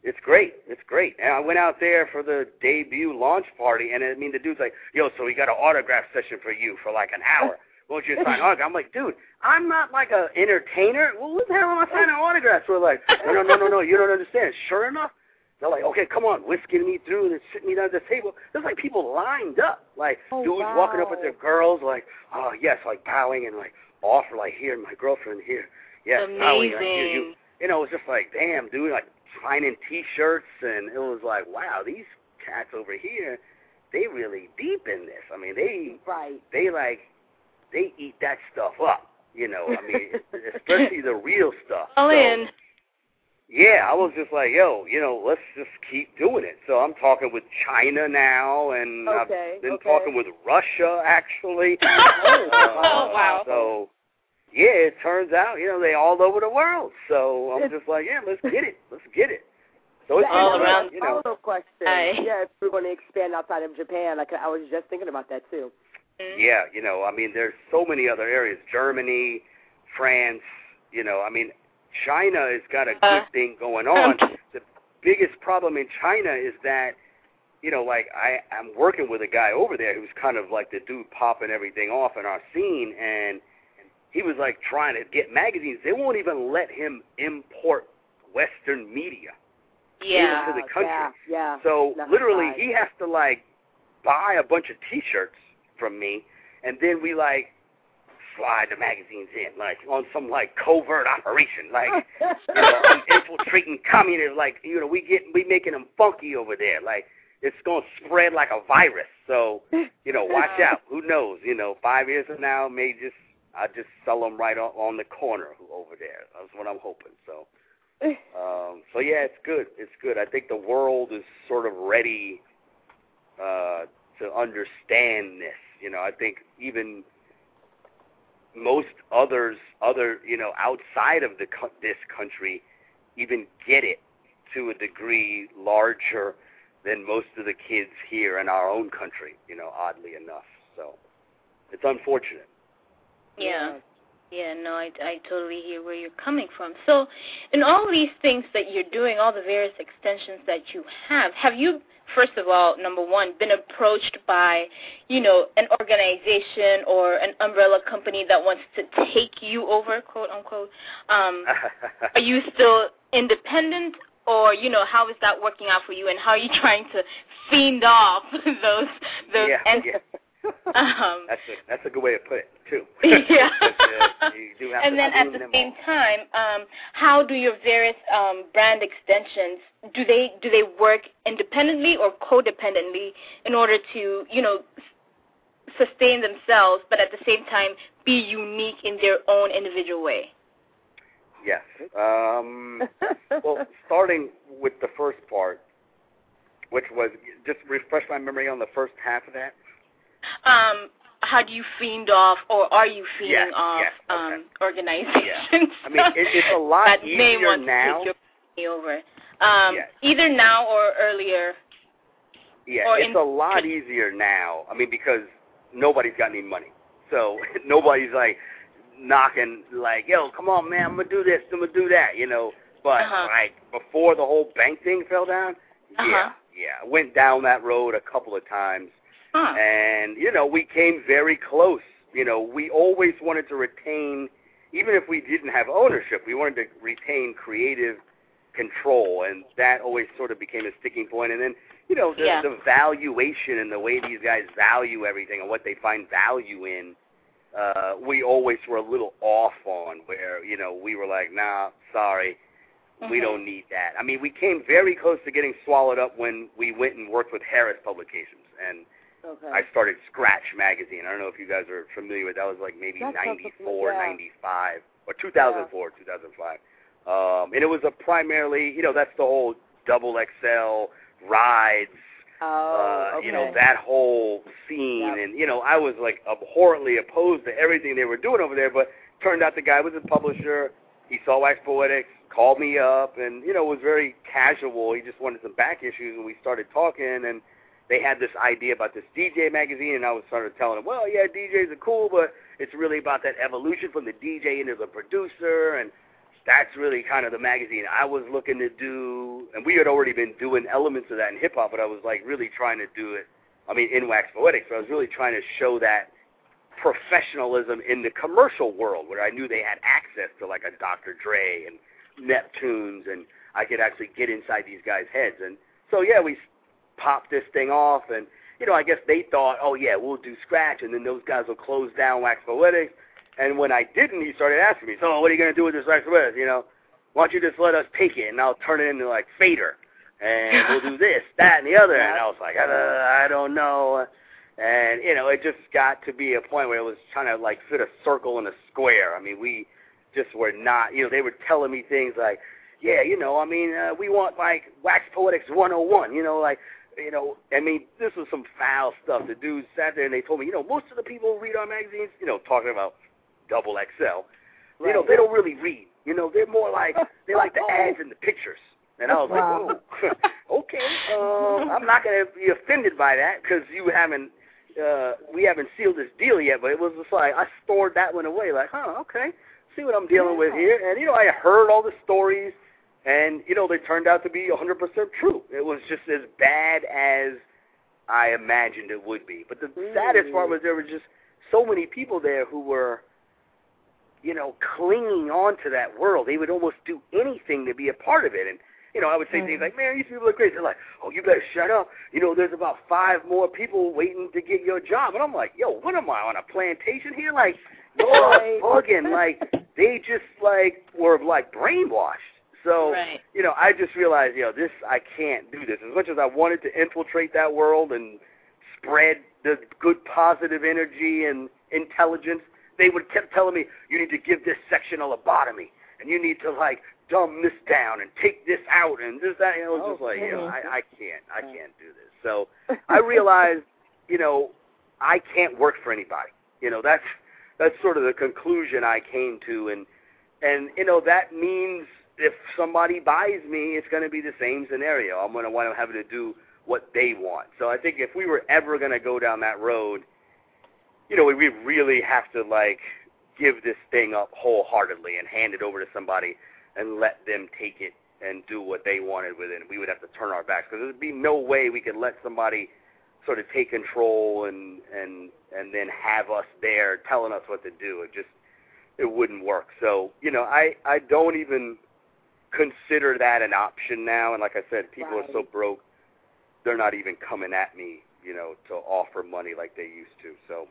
it's great. It's great. And I went out there for the debut launch party, and I mean, the dude's like, "Yo, so we got an autograph session for you for like an hour. Won't you sign autograph?" I'm like, "Dude, I'm not like a entertainer. Well, what the hell am I signing autographs for?" Like, "No, no, no, no, no. You don't understand." Sure enough, they're like, "Okay, come on, whisking me through and sitting me down at the table." There's like people lined up, like Oh, dudes walking up with their girls, like, "Oh yes," like bowing and like offer, like, "Here, my girlfriend here." Yes, bowing, like, here, you you know, it was just like, damn, dude, like signing T-shirts, and it was like, wow, these cats over here they really deep in this. I mean, they right. they like they eat that stuff up. You know, I mean, especially the real stuff. All so, in. Yeah, I was just like, yo, you know, let's just keep doing it. So I'm talking with China now, and Okay, I've been okay. talking with Russia actually. Oh, Uh, wow. So yeah, it turns out, you know, they all over the world. So I'm It's- just like, yeah, let's get it, let's get it. So it's All around- you know. Follow question. Aye. Yeah, if we're going to expand outside of Japan, like I was just thinking about that too. Mm. Yeah, you know, I mean, there's so many other areas. Germany, France, you know, I mean, China has got a good Uh, thing going on. The biggest problem in China is that, you know, like I, I'm working with a guy over there who's kind of like the dude popping everything off in our scene, and he was like trying to get magazines. They won't even let him import Western media. Yeah. to the country. Yeah, yeah. So That's literally, he has to like buy a bunch of T-shirts from me, and then we like slide the magazines in, like on some like covert operation, like you know, I'm infiltrating communists. Like you know, we get we making them funky over there. Like it's gonna spread like a virus. So you know, watch out. Who knows? You know, five years from now, may just I just sell them right on, on the corner over there. That's what I'm hoping. So. Um, so yeah, it's good. It's good. I think the world is sort of ready uh, to understand this. You know, I think even most others, other you know, outside of the co- this country, even get it to a degree larger than most of the kids here in our own country. You know, oddly enough. So it's unfortunate. Yeah. Yeah, no, I, I totally hear where you're coming from. So, in all these things that you're doing, all the various extensions that you have, have you, first of all, number one, been approached by, you know, an organization or an umbrella company that wants to take you over, quote unquote? Um, are you still independent, or you know, how is that working out for you, and how are you trying to fiend off those those yeah, ent- yeah. um, That's a that's a good way to put it too. Yeah. Uh, you do have and to then at the same all. time, um, how do your various um, brand extensions do they do they work independently or codependently in order to you know sustain themselves, but at the same time be unique in their own individual way? Yes. Um, well, starting with the first part, which was just refresh my memory on the first half of that. Um, how do you fiend off, or are you fiending Yes, off yes, okay. um, organizations? I mean, it, it's a lot that may easier want now. to take your over. Um, Yes. Either now or earlier. Yeah, or it's in- a lot easier now. I mean, because nobody's got any money, so nobody's like knocking like, "Yo, come on, man, I'm gonna do this, I'm gonna do that," you know. But Uh-huh. like before the whole bank thing fell down, Uh-huh. yeah, yeah, I went down that road a couple of times. Huh. and you know we came very close you know we always wanted to retain even if we didn't have ownership we wanted to retain creative control and that always sort of became a sticking point. and then you know the, Yeah. the valuation and the way these guys value everything and what they find value in uh we always were a little off on where you know we were like nah sorry we Mhm. don't need that. I mean, we came very close to getting swallowed up when we went and worked with Harris Publications, and okay. I started Scratch magazine. I don't know if you guys are familiar with that. Was like maybe That sounds ninety familiar, four, yeah. ninety five, or 2004, 2005. Um, and it was a primarily, you know, that's the whole double XL rides, oh, uh, okay. you know, that whole scene. Yep. And, you know, I was like abhorrently opposed to everything they were doing over there, but turned out the guy was a publisher. He saw Wax Poetics, called me up, and, you know, was very casual. He just wanted some back issues, and we started talking, and they had this idea about this DJ magazine, and I was sort of telling them, well, yeah, DJs are cool, but it's really about that evolution from the DJ into the producer, and that's really kind of the magazine I was looking to do. And we had already been doing elements of that in hip hop, but I was like really trying to do it. I mean, in Wax Poetics, so I was really trying to show that professionalism in the commercial world, where I knew they had access to like a Dr. Dre and Neptunes, and I could actually get inside these guys' heads. And so, yeah, we popped this thing off, and you know, I guess they thought, oh yeah, we'll do Scratch, and then those guys will close down Wax Poetics. And when I didn't, he started asking me, so what are you going to do with this Wax Poetics? You know, why don't you just let us take it, and I'll turn it into like Fader. and we'll do this, that, and the other. And I was like, uh, I don't know. And you know, it just got to be a point where it was trying to like fit a circle in a square. I mean, we just were not. You know, they were telling me things like, yeah, you know, I mean, uh, we want like Wax Poetics 101. You know, like you know, I mean, this was some foul stuff. The dudes sat there and they told me, you know, most of the people who read our magazines, you know, talking about double XL, right. you know, they don't really read. You know, they're more like they like the ads and the pictures. And I was wow. like, oh, okay, um, I'm not going to be offended by that because you haven't, uh, we haven't sealed this deal yet. But it was just like I stored that one away, like, huh, okay, see what I'm dealing with here. And you know, I heard all the stories and, you know, they turned out to be 100% true. It was just as bad as I imagined it would be. But the mm. saddest part was there were just so many people there who were, you know, clinging on to that world. They would almost do anything to be a part of it. And, you know, I would say mm. things like, man, these people are crazy. They're like, oh, you better shut up. You know, there's about five more people waiting to get your job. And I'm like, yo, what am I, on a plantation here? Like, you're bugging. Like, they just, like, were, like, brainwashed. So, right. you know, I just realized, you know, this I can't do this. As much as I wanted to infiltrate that world and spread the good positive energy and intelligence, they would kept telling me, you need to give this section a lobotomy, and you need to like dumb this down and take this out and this that. You know, it was oh, just like, you know, I, I can't, I can't do this. So I realized, you know, I can't work for anybody. You know, that's that's sort of the conclusion I came to, and and you know that means if somebody buys me, it's going to be the same scenario. I'm going to want to have to do what they want. So I think if we were ever going to go down that road, you know, we really have to like give this thing up wholeheartedly and hand it over to somebody and let them take it and do what they wanted with it. And we would have to turn our backs because there'd be no way we could let somebody sort of take control and and and then have us there telling us what to do. It just it wouldn't work. So you know, I I don't even consider that an option now. And like I said, people right. are so broke, they're not even coming at me, you know, to offer money like they used to. So,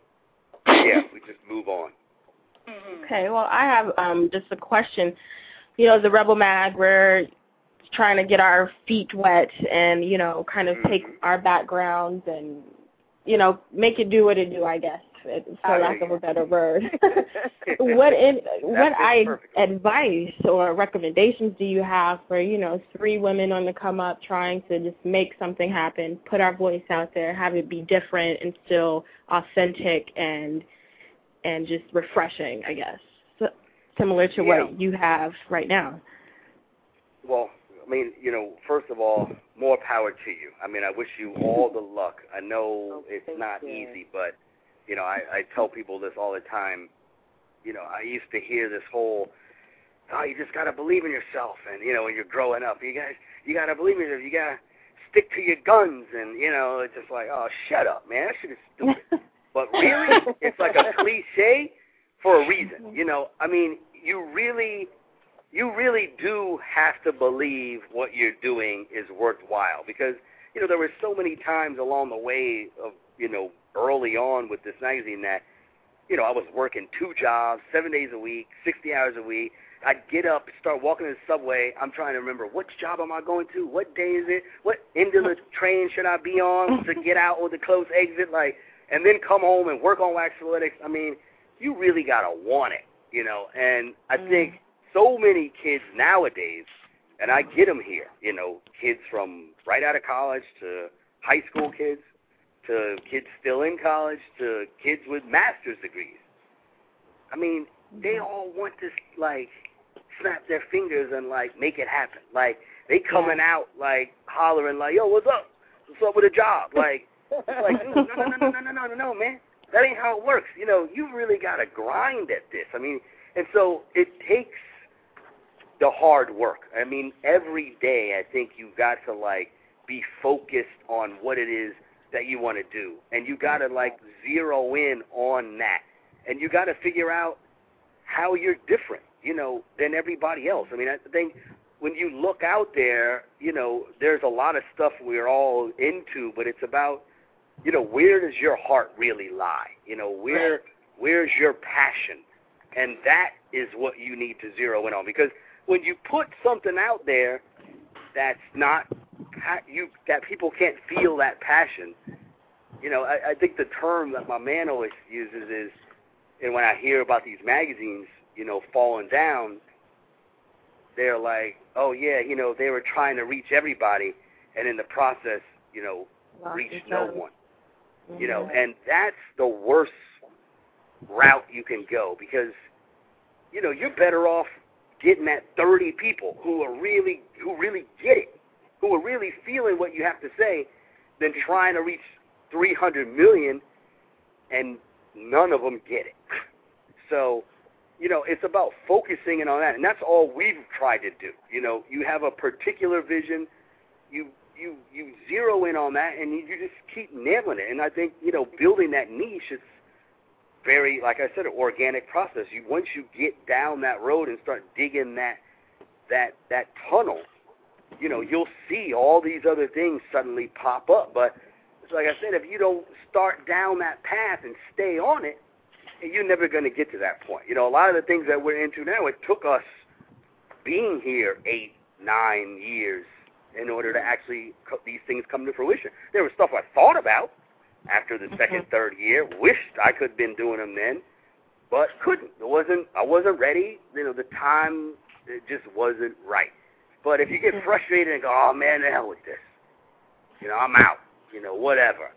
yeah, we just move on. Mm-hmm. Okay, well, I have um, just a question. You know, the Rebel Mag, we're trying to get our feet wet and, you know, kind of mm-hmm. take our backgrounds and, you know, make it do what it do, I guess for oh, lack of a better word. what in what I advice or recommendations do you have for you know three women on the come up trying to just make something happen, put our voice out there, have it be different and still authentic and and just refreshing, I guess, so, similar to yeah. what you have right now. Well, I mean, you know, first of all, more power to you. I mean, I wish you all the luck. I know oh, it's not you. easy, but you know, I, I tell people this all the time. You know, I used to hear this whole, oh, you just gotta believe in yourself, and you know, when you're growing up, you guys, you gotta believe in yourself. You gotta stick to your guns, and you know, it's just like, oh, shut up, man. That shit is stupid. but really, it's like a cliche for a reason. You know, I mean, you really, you really do have to believe what you're doing is worthwhile because you know there were so many times along the way of you know early on with this magazine that, you know, I was working two jobs, seven days a week, 60 hours a week. I'd get up, start walking to the subway. I'm trying to remember which job am I going to? What day is it? What end of the train should I be on to get out or the close exit? Like, and then come home and work on Wax Poetics. I mean, you really gotta want it, you know. And I mm. think so many kids nowadays, and I get them here, you know, kids from right out of college to high school kids to kids still in college to kids with master's degrees. I mean, they mm-hmm. all want to like snap their fingers and like make it happen. Like they coming yeah. out like hollering like, "Yo, what's up? What's up with a job?" Like, like no, no, no, no, no, no, no, no, no, man. That ain't how it works. You know, you really got to grind at this. I mean, and so it takes the hard work. I mean, every day I think you've got to like be focused on what it is that you want to do, and you got to mm-hmm. like zero in on that, and you got to figure out how you're different, you know, than everybody else. I mean, I think when you look out there, you know, there's a lot of stuff we're all into, but it's about, you know, where does your heart really lie? You know, where right. where's your passion? And that is what you need to zero in on because when you put something out there that's not pa- you that people can't feel that passion. You know, I, I think the term that my man always uses is, and when I hear about these magazines, you know, falling down, they're like, oh yeah, you know, they were trying to reach everybody, and in the process, you know, Lost reach no one. Mhm. You know, and that's the worst route you can go because, you know, you're better off getting at 30 people who are really who really get it, who are really feeling what you have to say, than trying to reach 300 million and none of them get it. So, you know, it's about focusing in on that, and that's all we've tried to do. You know, you have a particular vision, you you you zero in on that, and you, just keep nailing it. And I think you know, building that niche is very, like I said, an organic process. You once you get down that road and start digging that that that tunnel, you know, you'll see all these other things suddenly pop up. But like I said, if you don't start down that path and stay on it, you're never going to get to that point. You know, a lot of the things that we're into now, it took us being here eight, nine years in order to mm-hmm. actually co- these things come to fruition. There was stuff I thought about after the mm-hmm. second, third year. Wished I could have been doing them then, but couldn't. It wasn't. I wasn't ready. You know, the time it just wasn't right. But if you get frustrated and go, oh man, the hell with this, you know, I'm out. You know, whatever.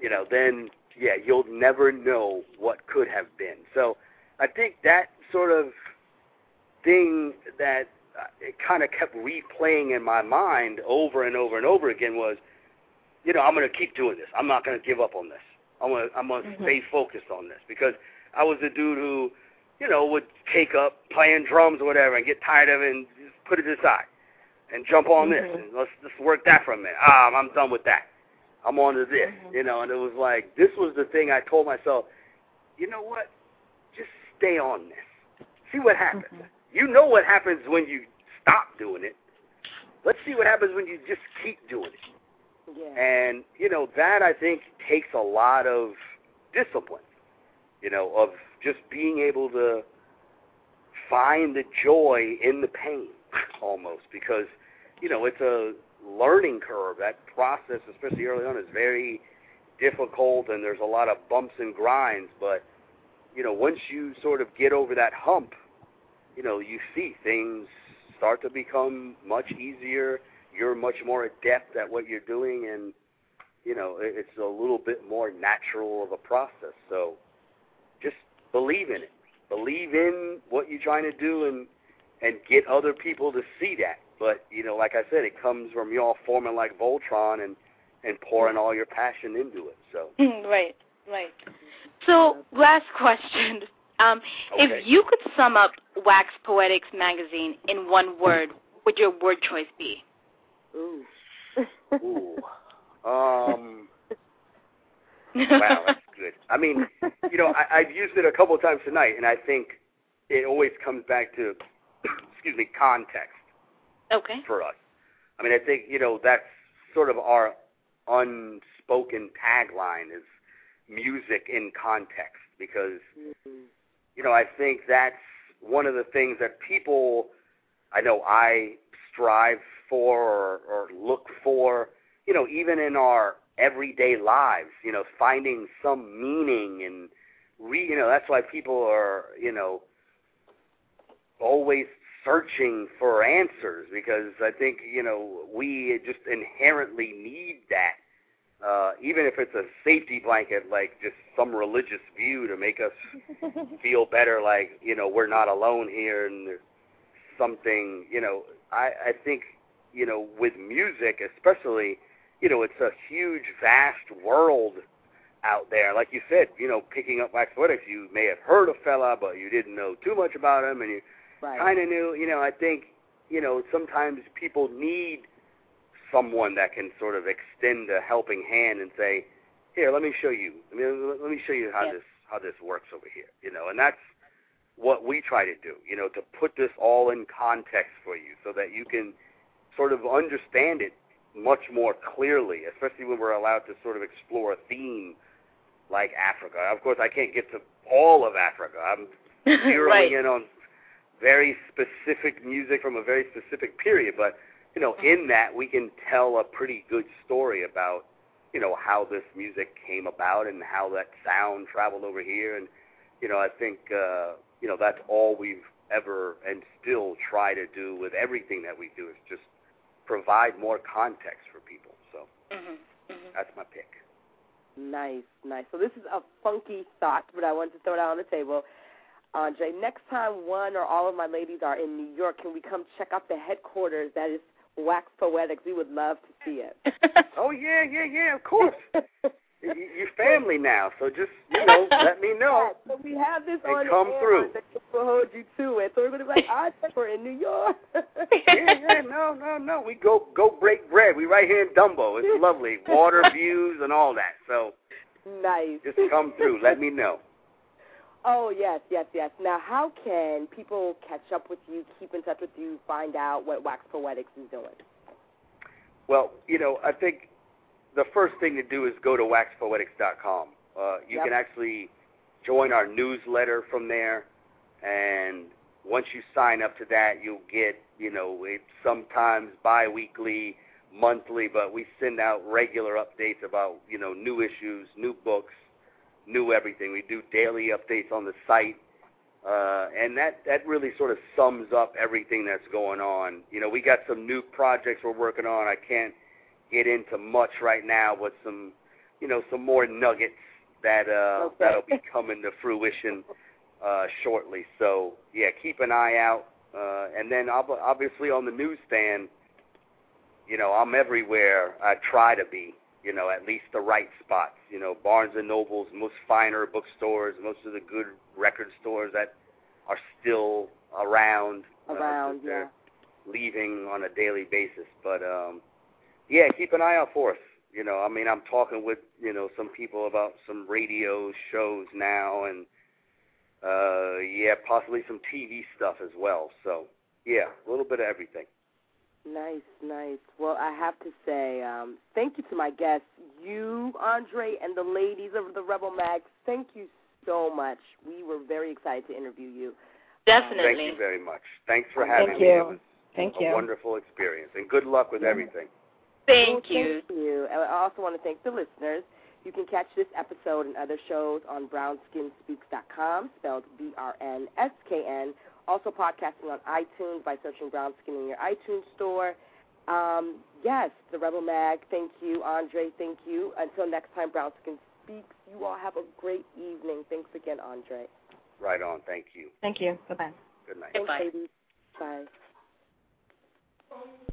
You know, then yeah, you'll never know what could have been. So I think that sort of thing that uh, it kind of kept replaying in my mind over and over and over again was, you know, I'm going to keep doing this. I'm not going to give up on this. I'm going to I'm going to Mhm. stay focused on this because I was a dude who, you know, would take up playing drums or whatever and get tired of it and put it aside and jump on this Mhm. and let's just work that for a minute. Ah, I'm done with that. I'm on to this, Mhm. you know, and it was like this was the thing I told myself, you know what? Just stay on this. See what happens. Mhm. You know what happens when you stop doing it. Let's see what happens when you just keep doing it. Yeah. And, you know, that I think takes a lot of discipline, you know, of just being able to find the joy in the pain almost because, you know, it's a learning curve. That process, especially early on, is very difficult and there's a lot of bumps and grinds. But, you know, once you sort of get over that hump, you know, you see things start to become much easier you're much more adept at what you're doing and you know it's a little bit more natural of a process so just believe in it believe in what you're trying to do and and get other people to see that but you know like i said it comes from y'all forming like voltron and and pouring all your passion into it so right, right. So, last question. Um, Okay. If you could sum up Wax Poetics magazine in one word, what would your word choice be? Ooh. ooh um wow that's good i mean you know, I, I've used it a couple of times tonight, and I think it always comes back to, excuse me, context Okay. for us. I mean, I think you know that's sort of our unspoken tagline is music in context because Mhm. you know I think that's one of the things that people I know I strive for or, or look for. You know, even in our everyday lives, you know, finding some meaning and re you know that's why people are you know always searching for answers because I think you know we just inherently need that uh even if it's a safety blanket like just some religious view to make us feel better like you know we're not alone here and there's something you know. I I think you know with music especially you know it's a huge vast world out there. Like you said you know picking up Wax Poetics you may have heard of Fela but you didn't know too much about him and you Right. kind of knew, you know, I think, you know, sometimes people need someone that can sort of extend a helping hand and say, "Here, let me show you. I mean, let me show you how Yeah. this how this works over here." You know, and that's what we try to do, you know, to put this all in context for you so that you can sort of understand it much more clearly, especially when we're allowed to sort of explore a theme like Africa. Of course, I can't get to all of Africa. I'm zeroing right. in on very specific music from a very specific period. But you know, in that we can tell a pretty good story about, you know, how this music came about and how that sound traveled over here. And, you know, I think, uh, you know, that's all we've ever and still try to do with everything that we do is just provide more context for people. So mm-hmm. Mm-hmm. that's my pick. Nice, nice. So this is a funky thought, but I wanted to throw it out on the table. Uh, Andre, next time one or all of my ladies are in New York, can we come check out the headquarters? That is Wax Poetics. We would love to see it. oh yeah, yeah, yeah. Of course. You're family now, so just you know, let me know. Yeah, so we have this and on come the through. We'll hold you to it. So we're gonna be like, I think we're in New York. yeah, yeah, no, no, no. We go go break bread. We right here in Dumbo. It's lovely, water views and all that. So nice. Just come through. Let me know. Oh yes, yes, yes. Now, how can people catch up with you, keep in touch with you, find out what Wax Poetics is doing? Well, you know, I think the first thing to do is go to waxpoetics.com. Uh, you Yep. can actually join our newsletter from there, and once you sign up to that, you'll get, you know, it's sometimes biweekly, monthly, but we send out regular updates about, you know, new issues, new books, new everything. We do daily updates on the site, uh, and that that really sort of sums up everything that's going on. You know, we got some new projects we're working on. I can't get into much right now, but some, you know, some more nuggets that uh, Okay. that'll be coming to fruition uh, shortly. So yeah, keep an eye out, uh, and then ob- obviously on the newsstand, you know, I'm everywhere. I try to be, you know, at least the right spots. You know, Barnes and Nobles, most finer bookstores, most of the good record stores that are still around. uh, Around, they're yeah. leaving on a daily basis. But um, yeah, keep an eye out for us. You know, I mean, I'm talking with you know some people about some radio shows now, and uh, yeah, possibly some TV stuff as well. So yeah, a little bit of everything. Nice, nice. Well, I have to say, um, thank you to my guests, you, Andre, and the ladies of the Rebel Mag. Thank you so much. We were very excited to interview you. Definitely. Thank you very much. Thanks for Thank having me. Thank you. It was Thank a you. wonderful experience, and good luck with everything. Thank Well, you. Thank you. And I also want to thank the listeners. You can catch this episode and other shows on brownskinspeaks.com, spelled B-R-N-S-K-N. Also podcasting on iTunes by searching Brown Skin in your iTunes store. Um, yes, the Rebel Mag. Thank you, Andre. Thank you. Until next time, Brown Skin Speaks. You all have a great evening. Thanks again, Andre. Right on. Thank you. Thank you. Bye bye. Good night. Thanks, Bye. Bye.